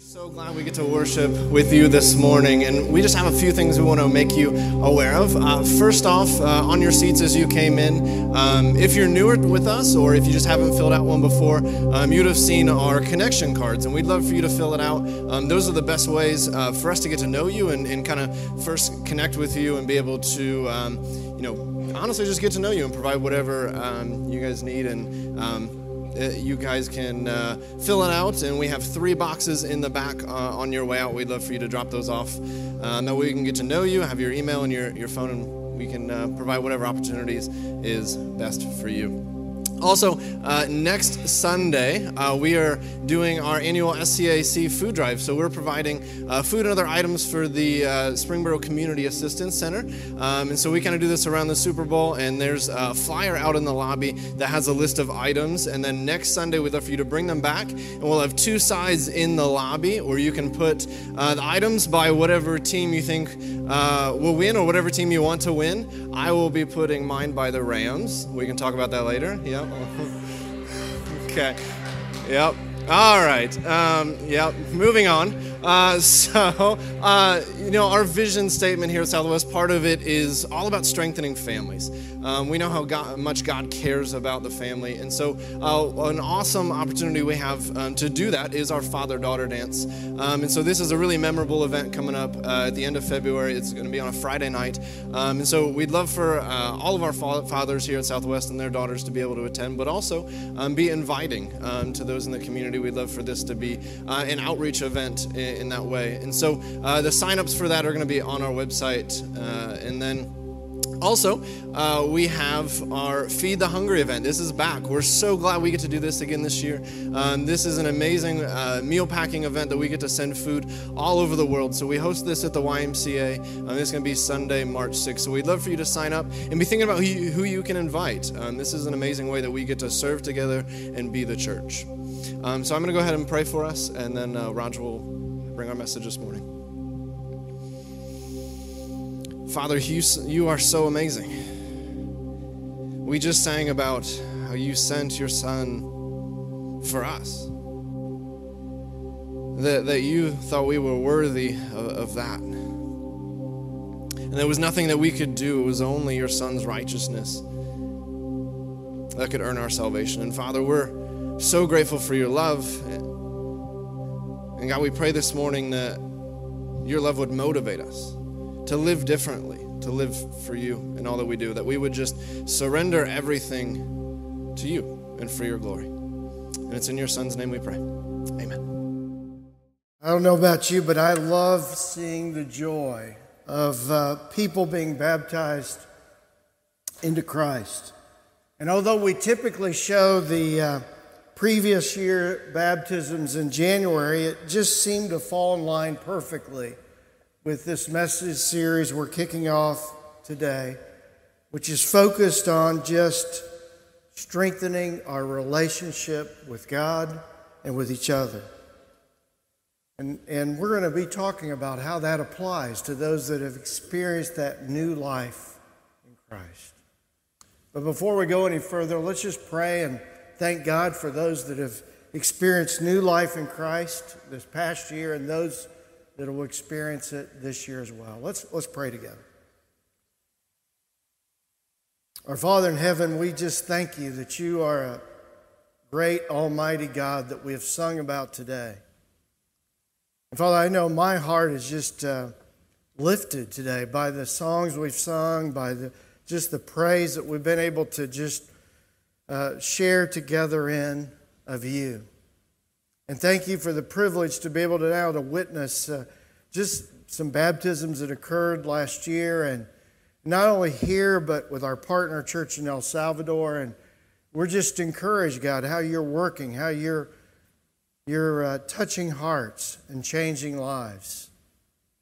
So glad we get to worship with you this morning, and we just have a few things we want to make you aware of. Uh, first off, uh, on your seats as you came in, um, if you're newer with us or if you just haven't filled out one before, um, you'd have seen our connection cards, and we'd love for you to fill it out. Um, those are the best ways uh, for us to get to know you and, and kind of first connect with you and be able to, um, you know, honestly just get to know you and provide whatever um, you guys need and um, you guys can uh, fill it out, and we have three boxes in the back uh, on your way out. We'd love for you to drop those off. Uh, that way we can get to know you, have your email and your, your phone, and we can uh, provide whatever opportunities is best for you. Also, uh, next Sunday, uh, we are doing our annual SCAC food drive. So, we're providing uh, food and other items for the uh, Springboro Community Assistance Center. Um, and so, we kind of do this around the Super Bowl, and there's a flyer out in the lobby that has a list of items. And then next Sunday, we'd love for you to bring them back, and we'll have two sides in the lobby where you can put uh, the items by whatever team you think uh, will win or whatever team you want to win. I will be putting mine by the Rams. We can talk about that later. Yep. okay. Yep. All right. Um, yep. Moving on. Uh, so, uh, you know, our vision statement here at Southwest, part of it is all about strengthening families. Um, we know how God, much God cares about the family. And so, uh, an awesome opportunity we have um, to do that is our father daughter dance. Um, and so, this is a really memorable event coming up uh, at the end of February. It's going to be on a Friday night. Um, and so, we'd love for uh, all of our fathers here at Southwest and their daughters to be able to attend, but also um, be inviting um, to those in the community. We'd love for this to be uh, an outreach event in, in, that way. And so, uh, the signups for that are going to be on our website. Uh, and then, also, uh, we have our Feed the Hungry event. This is back. We're so glad we get to do this again this year. Um, this is an amazing uh, meal packing event that we get to send food all over the world. So we host this at the YMCA. Um, this is going to be Sunday, March 6th. So we'd love for you to sign up and be thinking about who you, who you can invite. Um, this is an amazing way that we get to serve together and be the church. Um, so I'm going to go ahead and pray for us, and then uh, Roger will bring our message this morning. Father, you, you are so amazing. We just sang about how you sent your son for us. That, that you thought we were worthy of, of that. And there was nothing that we could do, it was only your son's righteousness that could earn our salvation. And Father, we're so grateful for your love. And God, we pray this morning that your love would motivate us to live differently, to live for you in all that we do, that we would just surrender everything to you and for your glory. And it's in your Son's name we pray. Amen. I don't know about you, but I love seeing the joy of uh, people being baptized into Christ. And although we typically show the uh, previous year baptisms in January, it just seemed to fall in line perfectly with this message series we're kicking off today, which is focused on just strengthening our relationship with God and with each other. And, and we're going to be talking about how that applies to those that have experienced that new life in Christ. But before we go any further, let's just pray and thank God for those that have experienced new life in Christ this past year and those that will experience it this year as well. Let's, let's pray together. Our Father in heaven, we just thank you that you are a great, almighty God that we have sung about today. And Father, I know my heart is just uh, lifted today by the songs we've sung, by the, just the praise that we've been able to just uh, share together in of you. And thank you for the privilege to be able to now to witness uh, just some baptisms that occurred last year, and not only here but with our partner church in El Salvador. And we're just encouraged, God, how you're working, how you're you're uh, touching hearts and changing lives.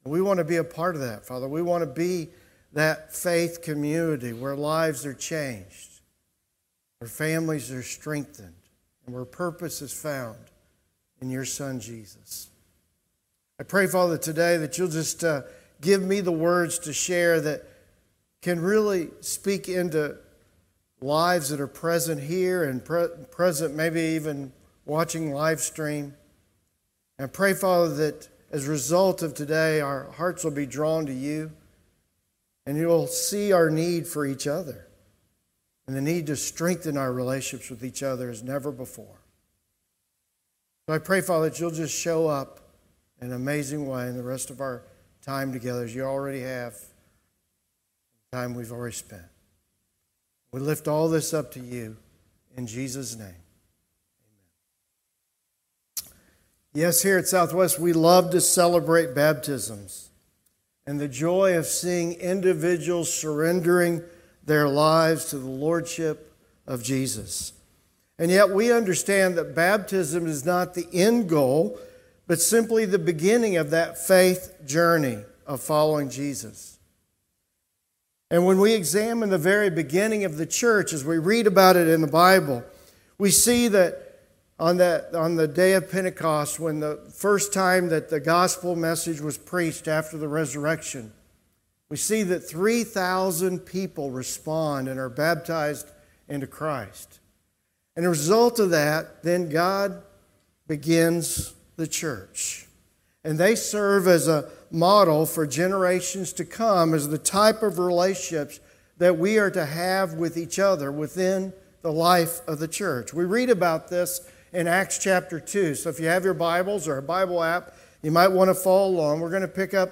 We want to be a part of that, Father. We want to be that faith community where lives are changed, where families are strengthened, and where purpose is found in your Son, Jesus. I pray, Father, today that you'll just uh, give me the words to share that can really speak into lives that are present here and pre- present, maybe even watching live stream. And I pray, Father, that as a result of today, our hearts will be drawn to you and you will see our need for each other and the need to strengthen our relationships with each other as never before. So I pray, Father, that you'll just show up in an amazing way in the rest of our time together as you already have, the time we've already spent. We lift all this up to you in Jesus' name. Amen. Yes, here at Southwest, we love to celebrate baptisms and the joy of seeing individuals surrendering their lives to the Lordship of Jesus. And yet, we understand that baptism is not the end goal, but simply the beginning of that faith journey of following Jesus. And when we examine the very beginning of the church, as we read about it in the Bible, we see that on, that, on the day of Pentecost, when the first time that the gospel message was preached after the resurrection, we see that 3,000 people respond and are baptized into Christ. And a result of that, then God begins the church. And they serve as a model for generations to come as the type of relationships that we are to have with each other within the life of the church. We read about this in Acts chapter 2. So if you have your Bibles or a Bible app, you might want to follow along. We're going to pick up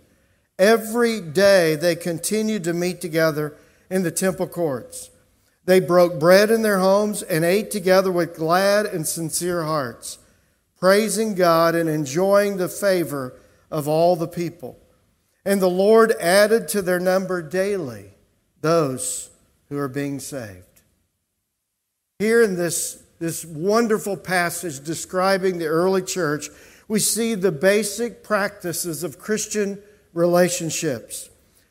Every day they continued to meet together in the temple courts. They broke bread in their homes and ate together with glad and sincere hearts, praising God and enjoying the favor of all the people. And the Lord added to their number daily those who are being saved. Here in this this wonderful passage describing the early church, we see the basic practices of Christian relationships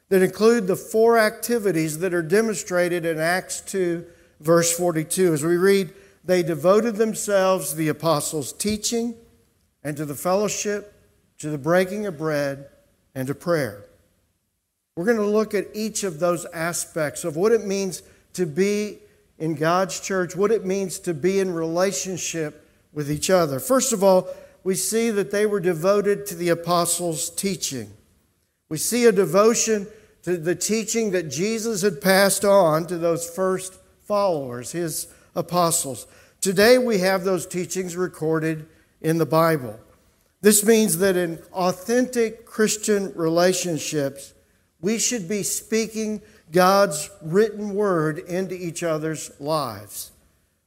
that include the four activities that are demonstrated in Acts 2, verse 42. As we read, they devoted themselves to the apostles' teaching and to the fellowship, to the breaking of bread, and to prayer. We're going to look at each of those aspects of what it means to be in God's church, what it means to be in relationship with each other. First of all, we see that they were devoted to the apostles' teaching. We see a devotion to the teaching that Jesus had passed on to those first followers, his apostles. Today we have those teachings recorded in the Bible. This means that in authentic Christian relationships, we should be speaking God's written word into each other's lives.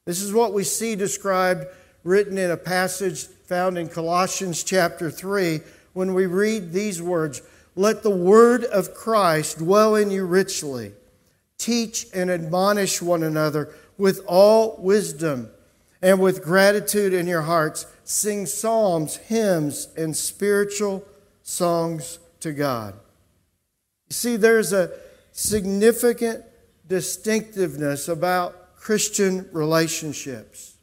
This is what we see described written in a passage found in Colossians chapter 3 when we read these words Let the word of Christ dwell in you richly. Teach and admonish one another with all wisdom and with gratitude in your hearts. Sing psalms, hymns, and spiritual songs to God. You see, there's a significant distinctiveness about Christian relationships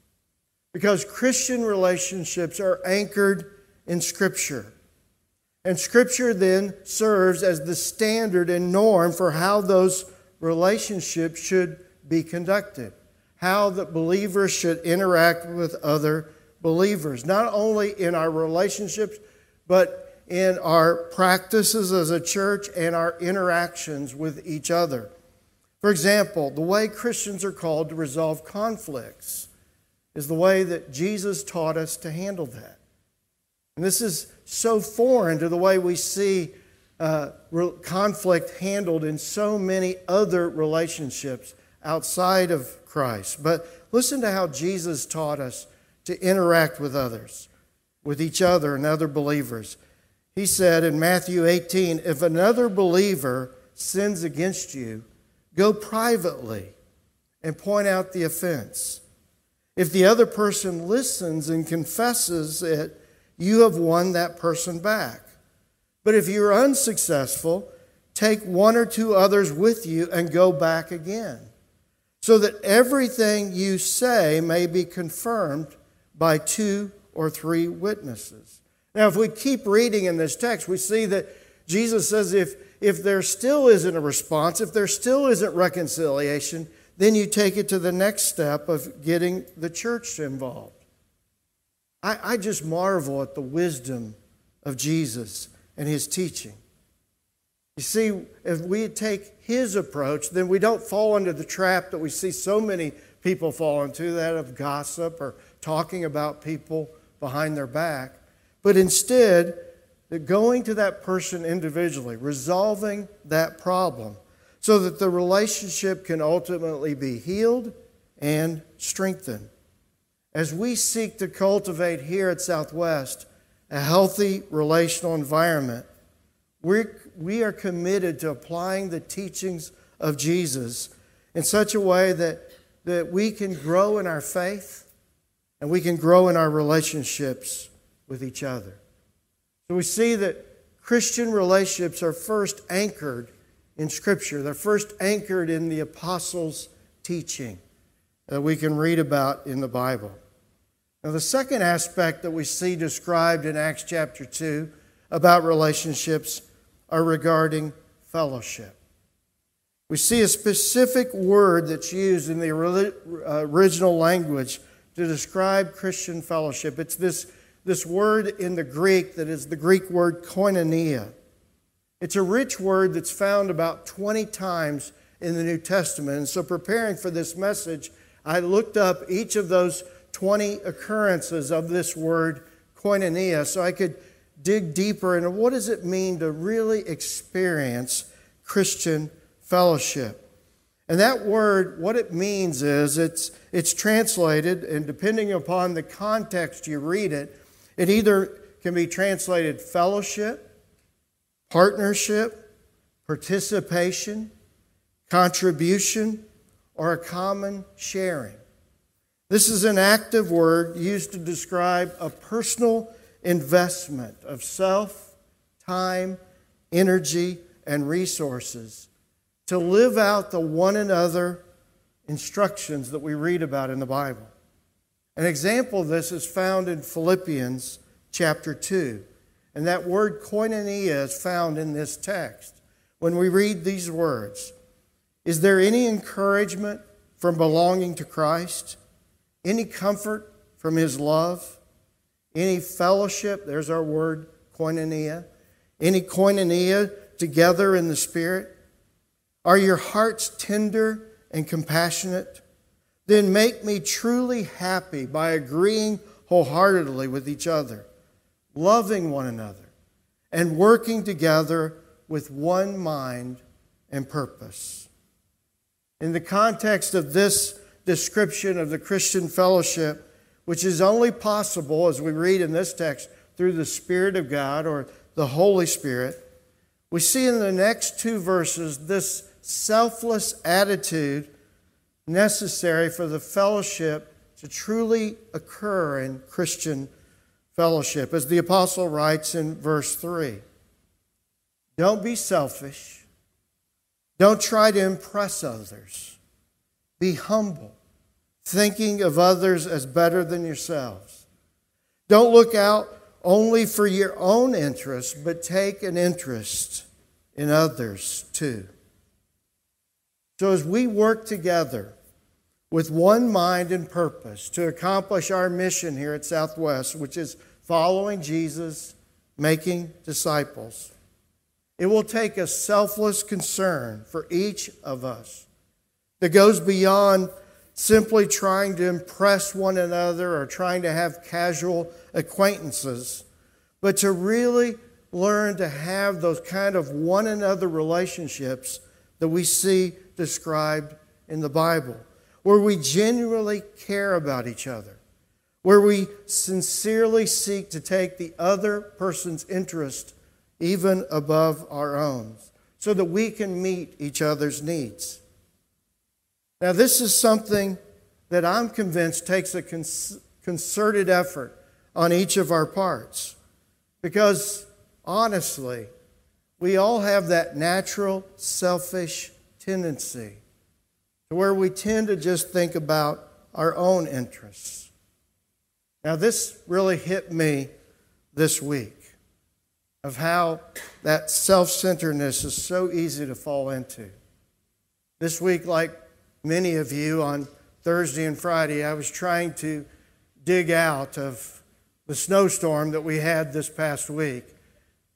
because Christian relationships are anchored in Scripture. And Scripture then serves as the standard and norm for how those relationships should be conducted, how the believers should interact with other believers, not only in our relationships, but in our practices as a church and our interactions with each other. For example, the way Christians are called to resolve conflicts is the way that Jesus taught us to handle that. And this is so foreign to the way we see uh, conflict handled in so many other relationships outside of Christ. But listen to how Jesus taught us to interact with others, with each other and other believers. He said in Matthew 18, If another believer sins against you, go privately and point out the offense. If the other person listens and confesses it, you have won that person back. But if you're unsuccessful, take one or two others with you and go back again, so that everything you say may be confirmed by two or three witnesses. Now, if we keep reading in this text, we see that Jesus says if, if there still isn't a response, if there still isn't reconciliation, then you take it to the next step of getting the church involved. I, I just marvel at the wisdom of Jesus and his teaching. You see, if we take his approach, then we don't fall into the trap that we see so many people fall into that of gossip or talking about people behind their back, but instead, going to that person individually, resolving that problem so that the relationship can ultimately be healed and strengthened. As we seek to cultivate here at Southwest a healthy relational environment, we're, we are committed to applying the teachings of Jesus in such a way that, that we can grow in our faith and we can grow in our relationships with each other. So we see that Christian relationships are first anchored in Scripture, they're first anchored in the apostles' teaching that we can read about in the Bible. Now, the second aspect that we see described in Acts chapter 2 about relationships are regarding fellowship. We see a specific word that's used in the uh, original language to describe Christian fellowship. It's this, this word in the Greek that is the Greek word koinonia. It's a rich word that's found about 20 times in the New Testament. And so, preparing for this message, I looked up each of those 20 occurrences of this word koinonia so I could dig deeper into what does it mean to really experience Christian fellowship. And that word, what it means is it's, it's translated, and depending upon the context you read it, it either can be translated fellowship, partnership, participation, contribution, or a common sharing. This is an active word used to describe a personal investment of self, time, energy, and resources to live out the one another instructions that we read about in the Bible. An example of this is found in Philippians chapter 2. And that word koinonia is found in this text. When we read these words, is there any encouragement from belonging to Christ? Any comfort from his love, any fellowship, there's our word, koinonia, any koinonia together in the Spirit? Are your hearts tender and compassionate? Then make me truly happy by agreeing wholeheartedly with each other, loving one another, and working together with one mind and purpose. In the context of this description of the Christian fellowship, which is only possible, as we read in this text, through the Spirit of God or the Holy Spirit, we see in the next two verses this selfless attitude necessary for the fellowship to truly occur in Christian fellowship. As the apostle writes in verse 3 Don't be selfish, don't try to impress others. Be humble, thinking of others as better than yourselves. Don't look out only for your own interest, but take an interest in others too. So, as we work together with one mind and purpose to accomplish our mission here at Southwest, which is following Jesus, making disciples, it will take a selfless concern for each of us that goes beyond simply trying to impress one another or trying to have casual acquaintances, but to really learn to have those kind of one another relationships that we see described in the Bible, where we genuinely care about each other, where we sincerely seek to take the other person's interest even above our own, so that we can meet each other's needs. Now, this is something that I'm convinced takes a concerted effort on each of our parts. Because honestly, we all have that natural selfish tendency to where we tend to just think about our own interests. Now, this really hit me this week of how that self centeredness is so easy to fall into. This week, like many of you on Thursday and Friday, I was trying to dig out of the snowstorm that we had this past week.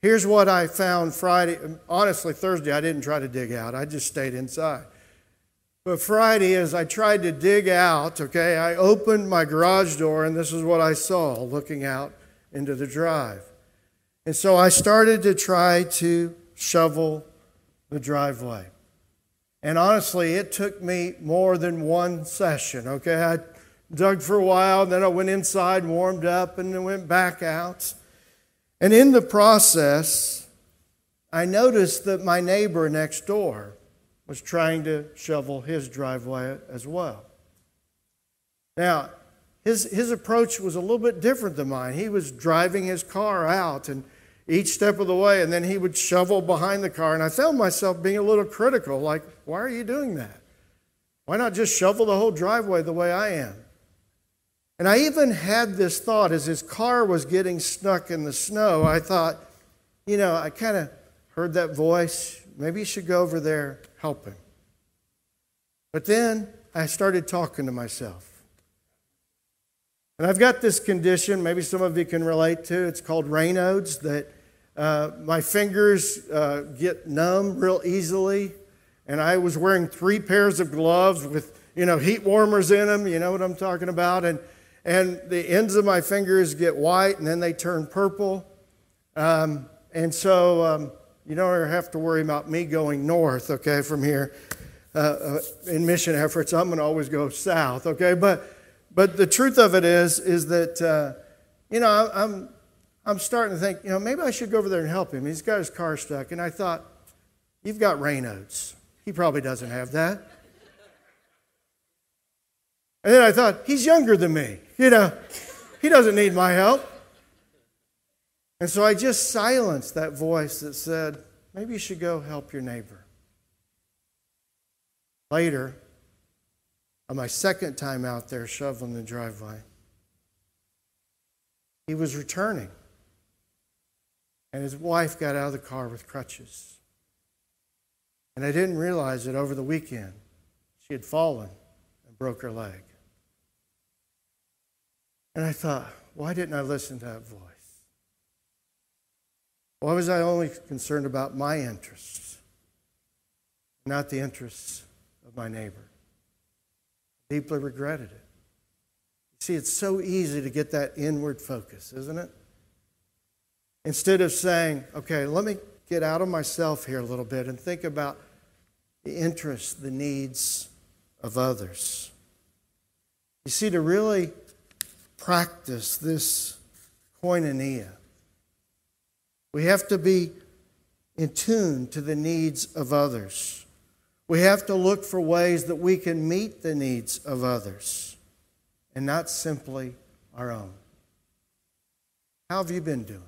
Here's what I found Friday. Honestly, Thursday, I didn't try to dig out, I just stayed inside. But Friday, as I tried to dig out, okay, I opened my garage door and this is what I saw looking out into the drive. And so I started to try to shovel the driveway. And honestly, it took me more than one session, okay? I dug for a while, then I went inside, warmed up, and then went back out. And in the process, I noticed that my neighbor next door was trying to shovel his driveway as well. Now, his, his approach was a little bit different than mine. He was driving his car out and each step of the way, and then he would shovel behind the car. And I found myself being a little critical like, why are you doing that? Why not just shovel the whole driveway the way I am? And I even had this thought as his car was getting stuck in the snow. I thought, you know, I kind of heard that voice. Maybe you should go over there help him. But then I started talking to myself. And I've got this condition, maybe some of you can relate to. It's called Raynaud's, that uh, my fingers uh, get numb real easily. And I was wearing three pairs of gloves with, you know, heat warmers in them. You know what I'm talking about? And, and the ends of my fingers get white and then they turn purple. Um, and so um, you don't have to worry about me going north, okay, from here uh, uh, in mission efforts. I'm going to always go south, okay? But, but the truth of it is, is that, uh, you know, I'm, I'm starting to think, you know, maybe I should go over there and help him. He's got his car stuck. And I thought, you've got Raynaud's. He probably doesn't have that. And then I thought, he's younger than me. You know, he doesn't need my help. And so I just silenced that voice that said, maybe you should go help your neighbor. Later, on my second time out there shoveling the driveway, he was returning. And his wife got out of the car with crutches. And I didn't realize that over the weekend she had fallen and broke her leg. And I thought, why didn't I listen to that voice? Why was I only concerned about my interests, not the interests of my neighbor? I deeply regretted it. See, it's so easy to get that inward focus, isn't it? Instead of saying, okay, let me get out of myself here a little bit and think about the interests, the needs of others. You see, to really practice this koinonia, we have to be in tune to the needs of others. We have to look for ways that we can meet the needs of others and not simply our own. How have you been doing?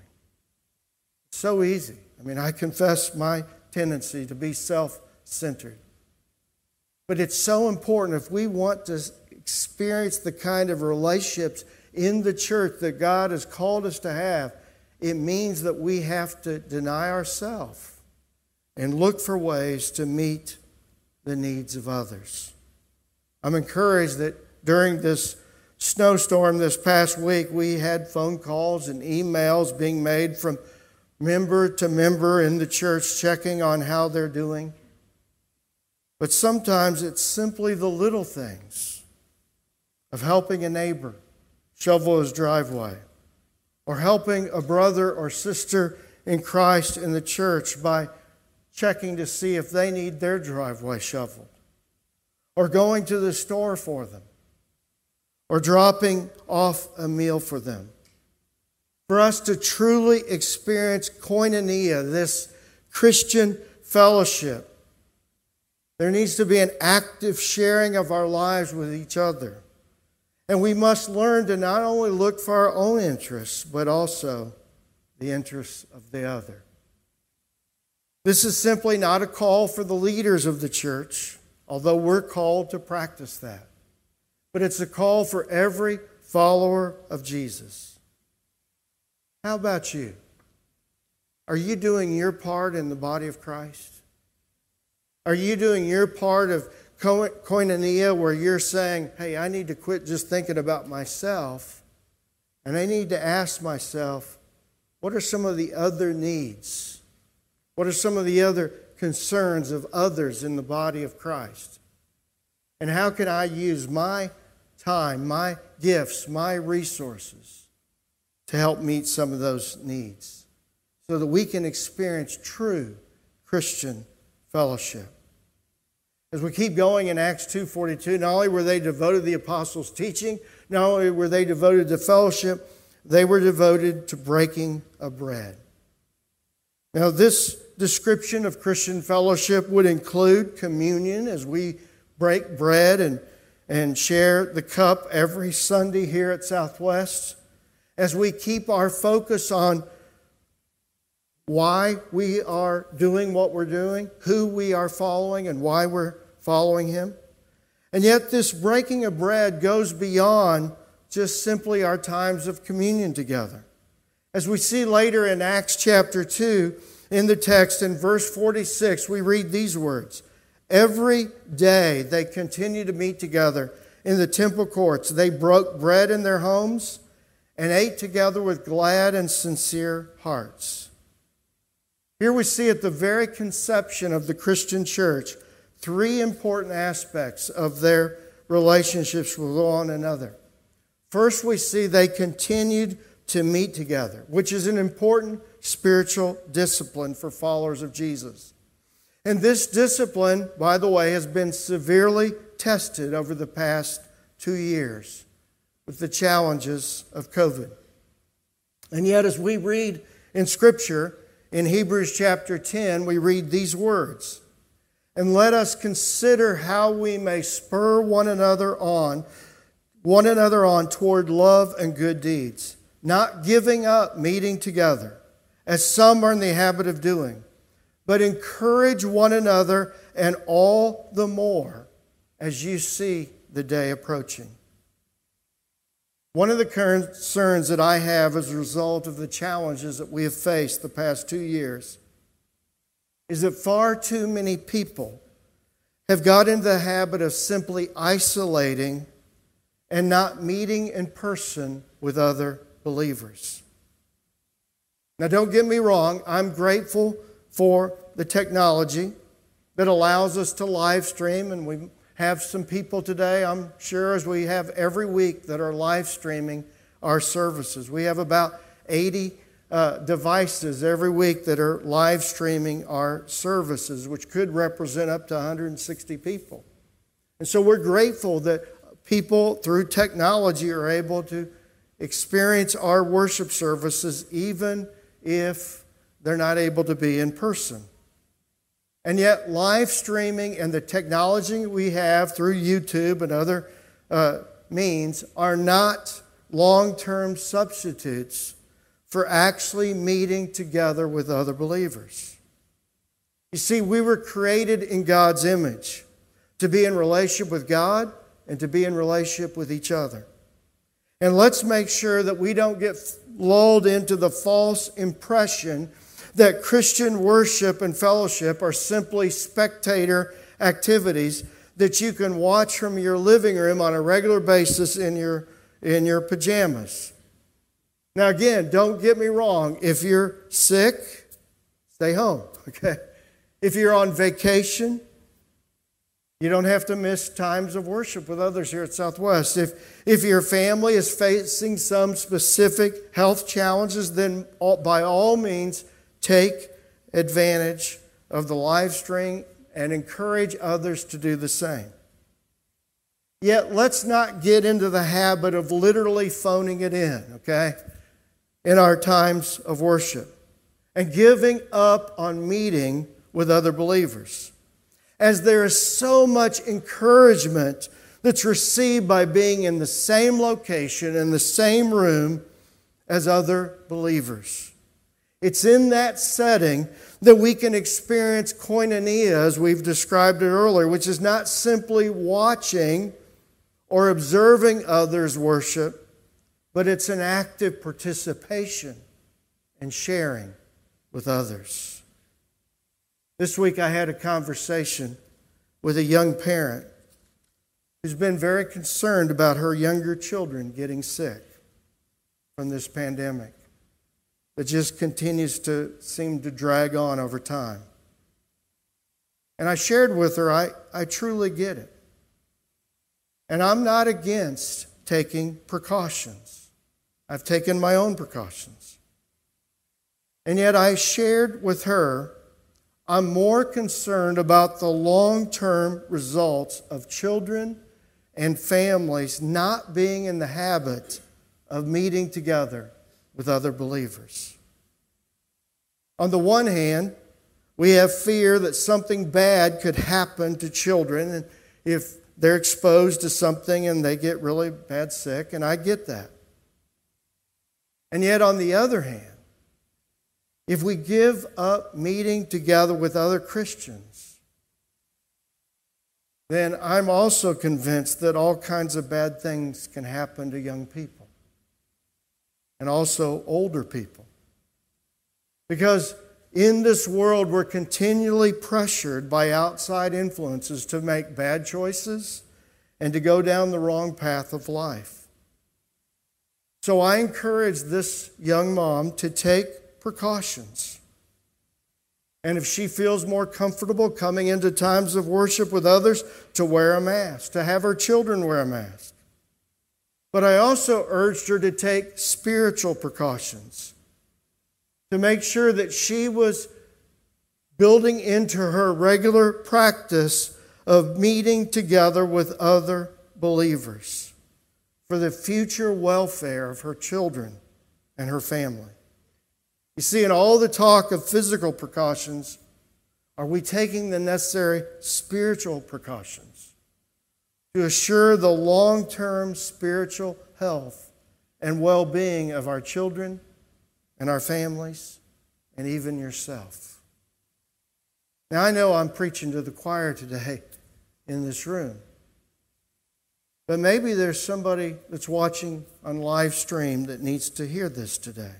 So easy. I mean, I confess my tendency to be self centered. But it's so important if we want to experience the kind of relationships in the church that God has called us to have it means that we have to deny ourselves and look for ways to meet the needs of others. I'm encouraged that during this snowstorm this past week, we had phone calls and emails being made from member to member in the church checking on how they're doing. But sometimes it's simply the little things of helping a neighbor shovel his driveway or helping a brother or sister in Christ in the church by checking to see if they need their driveway shoveled, or going to the store for them, or dropping off a meal for them. For us to truly experience koinonia, this Christian fellowship, there needs to be an active sharing of our lives with each other. And we must learn to not only look for our own interests, but also the interests of the other. This is simply not a call for the leaders of the church, although we're called to practice that. But it's a call for every follower of Jesus. How about you? Are you doing your part in the body of Christ? Are you doing your part of koinonia where you're saying, hey, I need to quit just thinking about myself and I need to ask myself, what are some of the other needs? What are some of the other concerns of others in the body of Christ? And how can I use my time, my gifts, my resources to help meet some of those needs so that we can experience true Christian fellowship? As we keep going in Acts 2:42, not only were they devoted to the apostles' teaching, not only were they devoted to fellowship, they were devoted to breaking of bread. Now, this description of Christian fellowship would include communion as we break bread and, and share the cup every Sunday here at Southwest, as we keep our focus on why we are doing what we're doing, who we are following, and why we're following him. And yet, this breaking of bread goes beyond just simply our times of communion together. As we see later in Acts chapter 2, in the text, in verse 46, we read these words Every day they continued to meet together in the temple courts. They broke bread in their homes and ate together with glad and sincere hearts. Here we see at the very conception of the Christian church three important aspects of their relationships with one another. First, we see they continued to meet together, which is an important spiritual discipline for followers of Jesus. And this discipline, by the way, has been severely tested over the past two years with the challenges of COVID. And yet, as we read in Scripture, in Hebrews chapter 10, we read these words and let us consider how we may spur one another on, one another on toward love and good deeds, not giving up meeting together, as some are in the habit of doing, but encourage one another, and all the more as you see the day approaching. One of the concerns that I have as a result of the challenges that we have faced the past two years is that far too many people have got into the habit of simply isolating and not meeting in person with other believers. Now, don't get me wrong, I'm grateful for the technology that allows us to live stream, and we have some people today, I'm sure, as we have every week, that are live streaming our services. We have about 80 uh, devices every week that are live streaming our services, which could represent up to 160 people. And so we're grateful that people through technology are able to experience our worship services even if they're not able to be in person. And yet, live streaming and the technology we have through YouTube and other uh, means are not long term substitutes for actually meeting together with other believers. You see, we were created in God's image to be in relationship with God and to be in relationship with each other. And let's make sure that we don't get lulled into the false impression that Christian worship and fellowship are simply spectator activities that you can watch from your living room on a regular basis in your, in your pajamas. Now, again, don't get me wrong. If you're sick, stay home, okay? If you're on vacation, you don't have to miss times of worship with others here at Southwest. If, if your family is facing some specific health challenges, then all, by all means, take advantage of the live stream and encourage others to do the same. Yet, let's not get into the habit of literally phoning it in, okay? in our times of worship and giving up on meeting with other believers. As there is so much encouragement that's received by being in the same location, in the same room as other believers. It's in that setting that we can experience koinonia, as we've described it earlier, which is not simply watching or observing others worship, but it's an active participation and sharing with others. This week I had a conversation with a young parent who's been very concerned about her younger children getting sick from this pandemic that just continues to seem to drag on over time. And I shared with her, I, I truly get it. And I'm not against taking precautions. I've taken my own precautions. And yet I shared with her, I'm more concerned about the long term results of children and families not being in the habit of meeting together with other believers. On the one hand, we have fear that something bad could happen to children and if they're exposed to something and they get really bad sick, and I get that. And yet, on the other hand, if we give up meeting together with other Christians, then I'm also convinced that all kinds of bad things can happen to young people and also older people. Because in this world, we're continually pressured by outside influences to make bad choices and to go down the wrong path of life. So I encourage this young mom to take precautions. And if she feels more comfortable coming into times of worship with others, to wear a mask, to have her children wear a mask. But I also urged her to take spiritual precautions to make sure that she was building into her regular practice of meeting together with other believers for the future welfare of her children and her family. You see, in all the talk of physical precautions, are we taking the necessary spiritual precautions? To assure the long term spiritual health and well being of our children and our families and even yourself. Now, I know I'm preaching to the choir today in this room, but maybe there's somebody that's watching on live stream that needs to hear this today.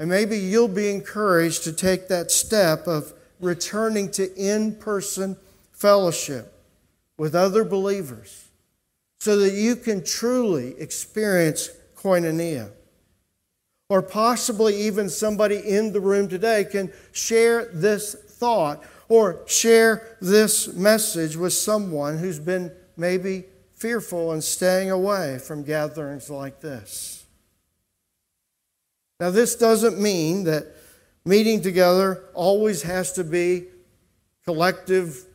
And maybe you'll be encouraged to take that step of returning to in person fellowship with other believers so that you can truly experience koinonia. Or possibly even somebody in the room today can share this thought or share this message with someone who's been maybe fearful and staying away from gatherings like this. Now, this doesn't mean that meeting together always has to be collective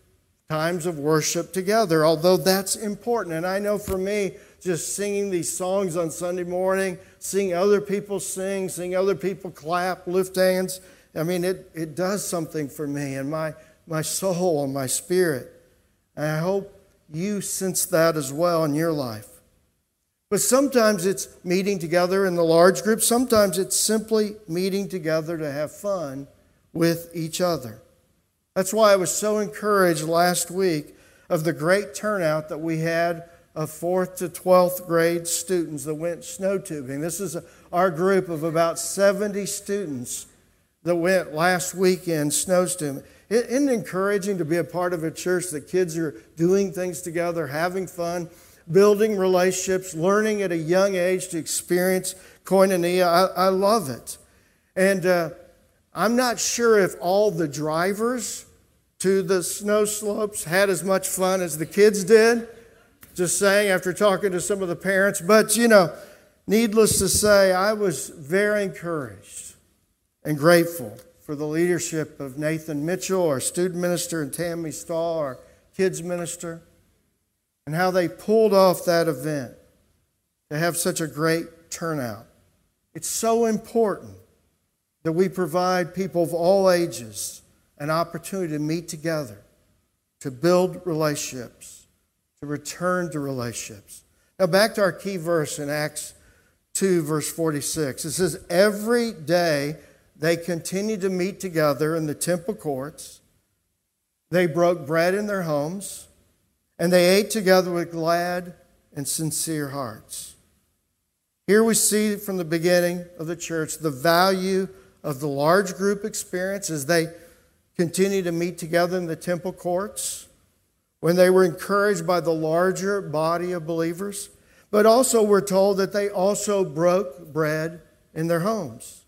times of worship together, although that's important. And I know for me, just singing these songs on Sunday morning, seeing other people sing, seeing other people clap, lift hands, I mean, it, it does something for me and my, my soul and my spirit. And I hope you sense that as well in your life. But sometimes it's meeting together in the large group, sometimes it's simply meeting together to have fun with each other. That's why I was so encouraged last week of the great turnout that we had of fourth to 12th grade students that went snow tubing. This is our group of about 70 students that went last weekend snow tubing. Isn't it encouraging to be a part of a church that kids are doing things together, having fun, building relationships, learning at a young age to experience koinonia? I, I love it. And uh, I'm not sure if all the drivers to the snow slopes had as much fun as the kids did. Just saying after talking to some of the parents. But, you know, needless to say, I was very encouraged and grateful for the leadership of Nathan Mitchell, our student minister, and Tammy Stahl, our kids minister, and how they pulled off that event to have such a great turnout. It's so important that we provide people of all ages an opportunity to meet together, to build relationships, to return to relationships. Now, back to our key verse in Acts 2, verse 46. It says, Every day they continued to meet together in the temple courts. They broke bread in their homes, and they ate together with glad and sincere hearts. Here we see from the beginning of the church the value of the large group experience as they continued to meet together in the temple courts, when they were encouraged by the larger body of believers. But also, we're told that they also broke bread in their homes.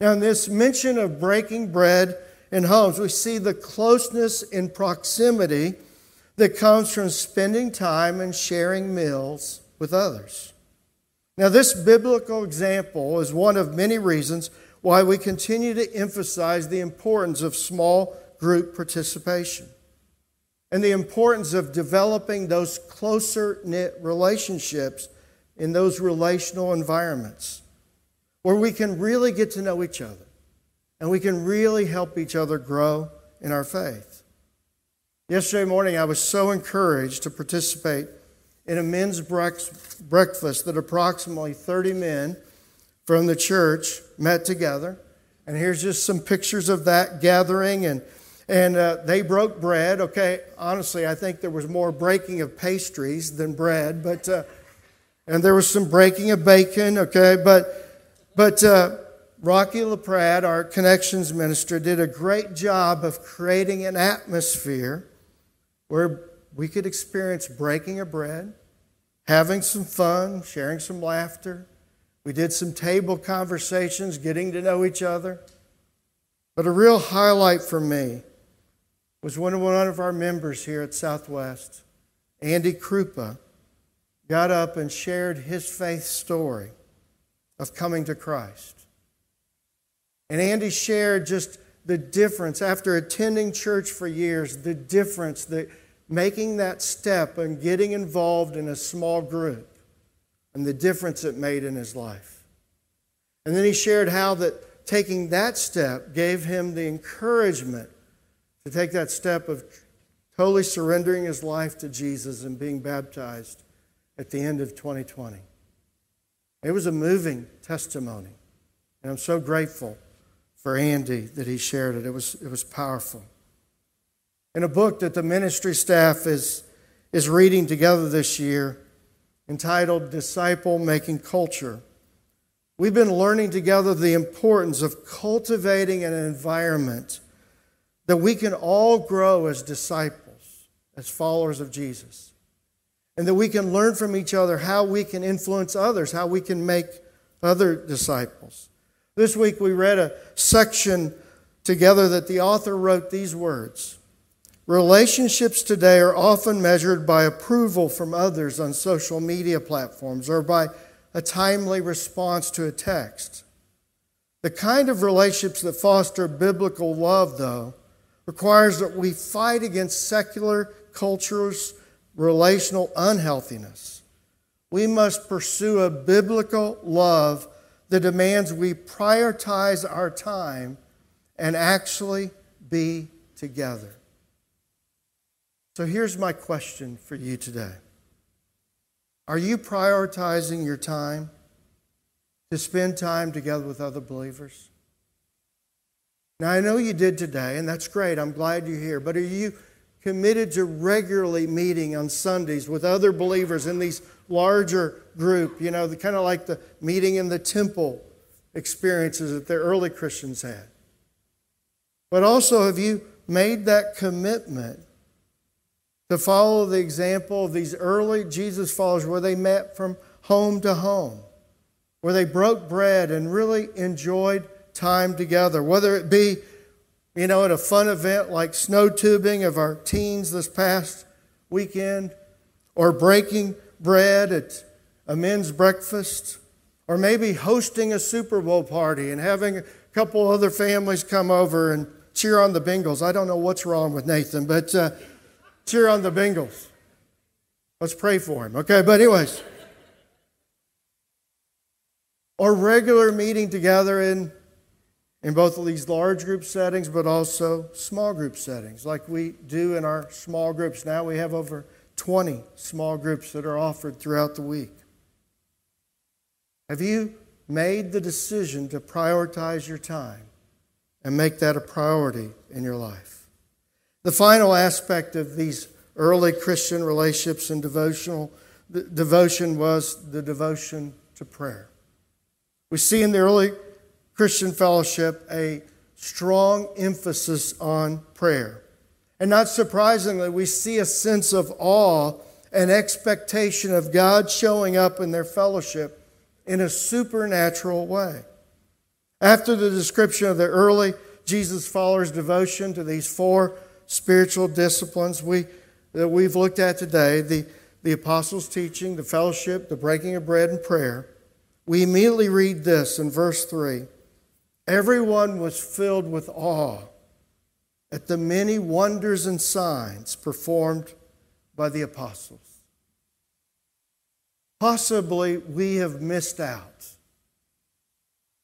Now, in this mention of breaking bread in homes, we see the closeness and proximity that comes from spending time and sharing meals with others. Now, this biblical example is one of many reasons why we continue to emphasize the importance of small group participation and the importance of developing those closer knit relationships in those relational environments where we can really get to know each other and we can really help each other grow in our faith. Yesterday morning, I was so encouraged to participate in a men's breakfast that approximately 30 men from the church met together. And here's just some pictures of that gathering. And, and uh, they broke bread. Okay, honestly, I think there was more breaking of pastries than bread. But, uh, and there was some breaking of bacon. Okay, but, but uh, Rocky LaPrade, our connections minister, did a great job of creating an atmosphere where we could experience breaking of bread, having some fun, sharing some laughter we did some table conversations, getting to know each other. But a real highlight for me was when one of our members here at Southwest, Andy Krupa, got up and shared his faith story of coming to Christ. And Andy shared just the difference after attending church for years, the difference that making that step and getting involved in a small group and the difference it made in his life. And then he shared how that taking that step gave him the encouragement to take that step of totally surrendering his life to Jesus and being baptized at the end of 2020. It was a moving testimony. And I'm so grateful for Andy that he shared it. It was, it was powerful. In a book that the ministry staff is, is reading together this year, entitled Disciple Making Culture. We've been learning together the importance of cultivating an environment that we can all grow as disciples, as followers of Jesus, and that we can learn from each other how we can influence others, how we can make other disciples. This week we read a section together that the author wrote these words Relationships today are often measured by approval from others on social media platforms or by a timely response to a text. The kind of relationships that foster biblical love, though, requires that we fight against secular culture's relational unhealthiness. We must pursue a biblical love that demands we prioritize our time and actually be together. So here's my question for you today Are you prioritizing your time to spend time together with other believers? Now, I know you did today, and that's great. I'm glad you're here. But are you committed to regularly meeting on Sundays with other believers in these larger group, you know, the, kind of like the meeting in the temple experiences that the early Christians had? But also, have you made that commitment to follow the example of these early Jesus followers where they met from home to home, where they broke bread and really enjoyed time together, whether it be, you know, at a fun event like snow tubing of our teens this past weekend, or breaking bread at a men's breakfast, or maybe hosting a Super Bowl party and having a couple other families come over and cheer on the Bengals. I don't know what's wrong with Nathan, but. Uh, cheer on the Bengals. Let's pray for him. Okay, but anyways. Our regular meeting together in, in both of these large group settings, but also small group settings, like we do in our small groups now. We have over 20 small groups that are offered throughout the week. Have you made the decision to prioritize your time and make that a priority in your life? The final aspect of these early Christian relationships and devotional devotion was the devotion to prayer. We see in the early Christian fellowship a strong emphasis on prayer. And not surprisingly, we see a sense of awe and expectation of God showing up in their fellowship in a supernatural way. After the description of the early Jesus followers' devotion to these four spiritual disciplines we, that we've looked at today the, the apostles' teaching, the fellowship, the breaking of bread, and prayer we immediately read this in verse 3 Everyone was filled with awe at the many wonders and signs performed by the apostles. Possibly we have missed out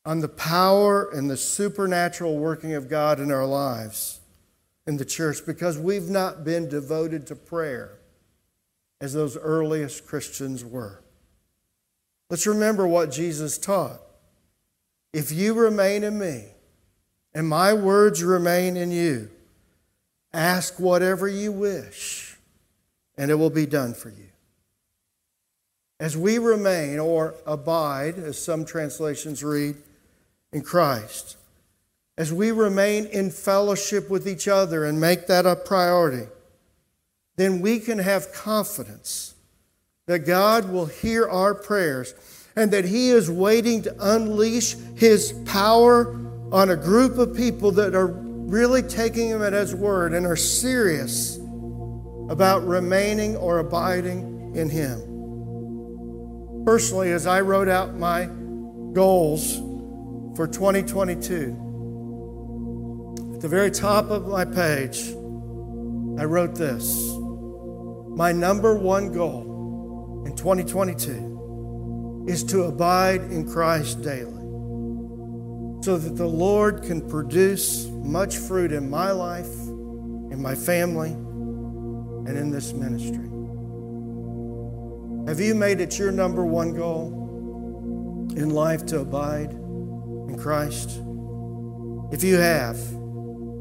on the power and the supernatural working of God in our lives in the church because we've not been devoted to prayer as those earliest Christians were. Let's remember what Jesus taught. If you remain in me and my words remain in you, ask whatever you wish and it will be done for you. As we remain or abide, as some translations read, in Christ, as we remain in fellowship with each other and make that a priority, then we can have confidence that God will hear our prayers and that He is waiting to unleash His power on a group of people that are really taking Him at His word and are serious about remaining or abiding in Him. Personally, as I wrote out my goals for 2022, at the very top of my page, I wrote this My number one goal in 2022 is to abide in Christ daily so that the Lord can produce much fruit in my life, in my family, and in this ministry. Have you made it your number one goal in life to abide in Christ? If you have,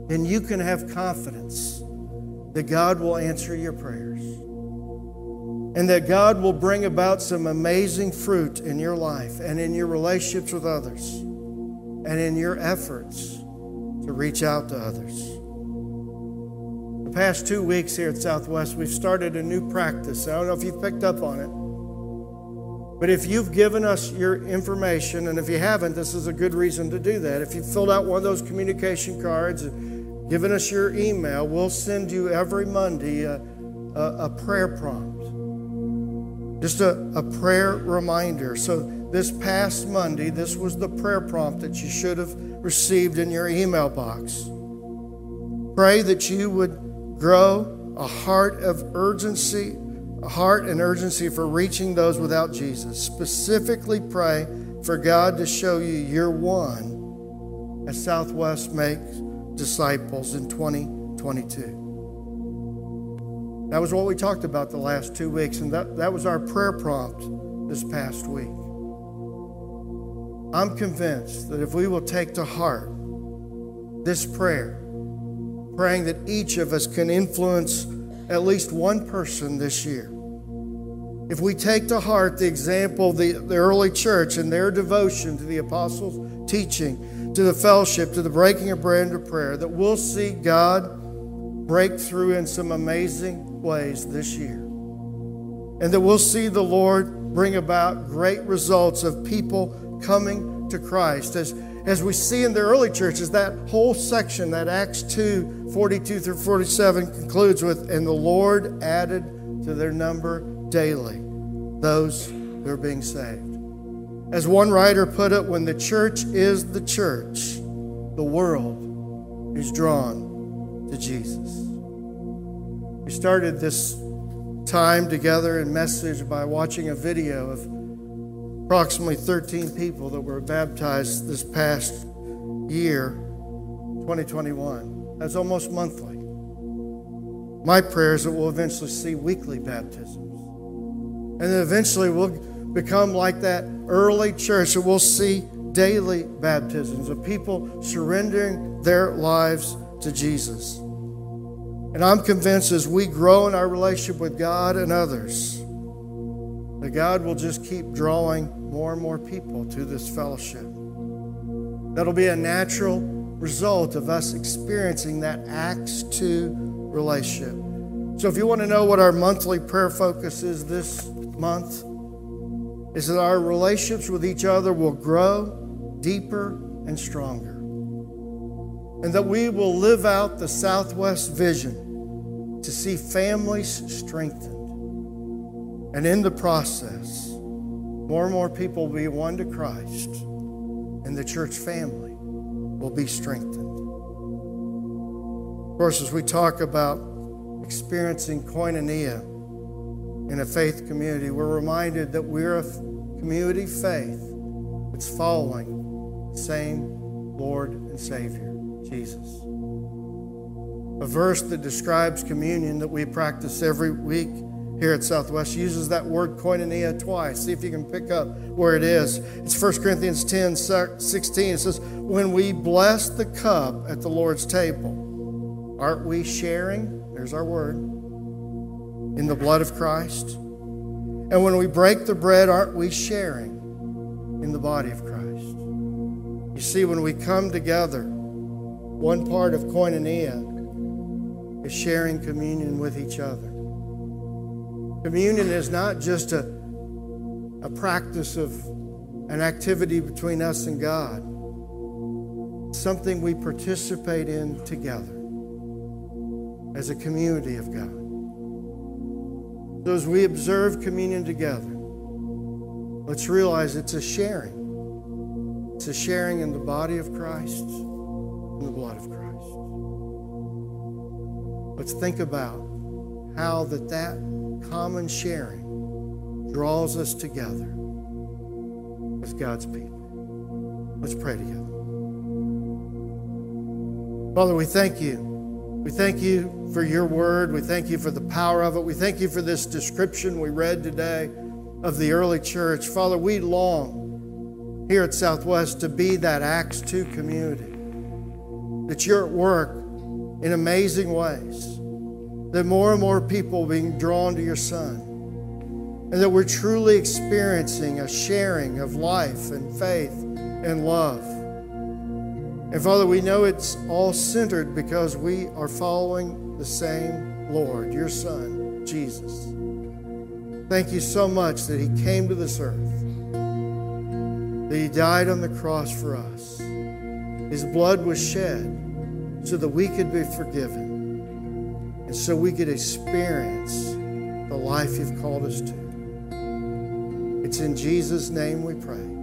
then you can have confidence that God will answer your prayers and that God will bring about some amazing fruit in your life and in your relationships with others and in your efforts to reach out to others. The past two weeks here at Southwest, we've started a new practice. I don't know if you've picked up on it. But if you've given us your information, and if you haven't, this is a good reason to do that. If you've filled out one of those communication cards given us your email, we'll send you every Monday a, a, a prayer prompt just a, a prayer reminder. So, this past Monday, this was the prayer prompt that you should have received in your email box. Pray that you would grow a heart of urgency, a heart and urgency for reaching those without Jesus. Specifically, pray for God to show you you're one as Southwest makes disciples in 2022. That was what we talked about the last two weeks, and that, that was our prayer prompt this past week. I'm convinced that if we will take to heart this prayer, praying that each of us can influence at least one person this year, if we take to heart the example of the, the early church and their devotion to the apostles' teaching, to the fellowship, to the breaking of bread and to prayer, that we'll see God break through in some amazing ways this year. And that we'll see the Lord bring about great results of people coming to Christ. As, as we see in the early churches, that whole section, that Acts 2 42 through 47 concludes with, And the Lord added to their number daily those who are being saved. As one writer put it, when the church is the church, the world is drawn to Jesus. We started this time together in message by watching a video of approximately 13 people that were baptized this past year, 2021. That's almost monthly. My prayer is that we'll eventually see weekly baptisms. And then eventually we'll become like that early church that we'll see daily baptisms of people surrendering their lives to Jesus. And I'm convinced as we grow in our relationship with God and others, that God will just keep drawing more and more people to this fellowship. That'll be a natural result of us experiencing that Acts 2 relationship. So, if you want to know what our monthly prayer focus is this month, is that our relationships with each other will grow deeper and stronger. And that we will live out the Southwest vision to see families strengthened. And in the process, more and more people will be won to Christ, and the church family will be strengthened. Of course, as we talk about experiencing koinonia in a faith community, we're reminded that we're a community faith that's following the same Lord and Savior, Jesus. A verse that describes communion that we practice every week here at Southwest uses that word koinonia twice. See if you can pick up where it is. It's 1 Corinthians 10 16. It says, When we bless the cup at the Lord's table, aren't we sharing? There's our word. In the blood of Christ. And when we break the bread, aren't we sharing in the body of Christ? You see, when we come together, one part of koinonia is sharing communion with each other. Communion is not just a, a practice of an activity between us and God, it's something we participate in together as a community of God. So as we observe communion together, let's realize it's a sharing. It's a sharing in the body of Christ and the blood of Christ. Let's think about how that that common sharing draws us together as God's people. Let's pray together. Father, we thank you. We thank you for your word. We thank you for the power of it. We thank you for this description we read today of the early church. Father, we long here at Southwest to be that Acts 2 community, that you're at work in amazing ways that more and more people are being drawn to your Son, and that we're truly experiencing a sharing of life and faith and love. And Father, we know it's all centered because we are following the same Lord, your Son, Jesus. Thank you so much that He came to this earth, that He died on the cross for us. His blood was shed so that we could be forgiven and so we could experience the life you've called us to. It's in Jesus' name we pray.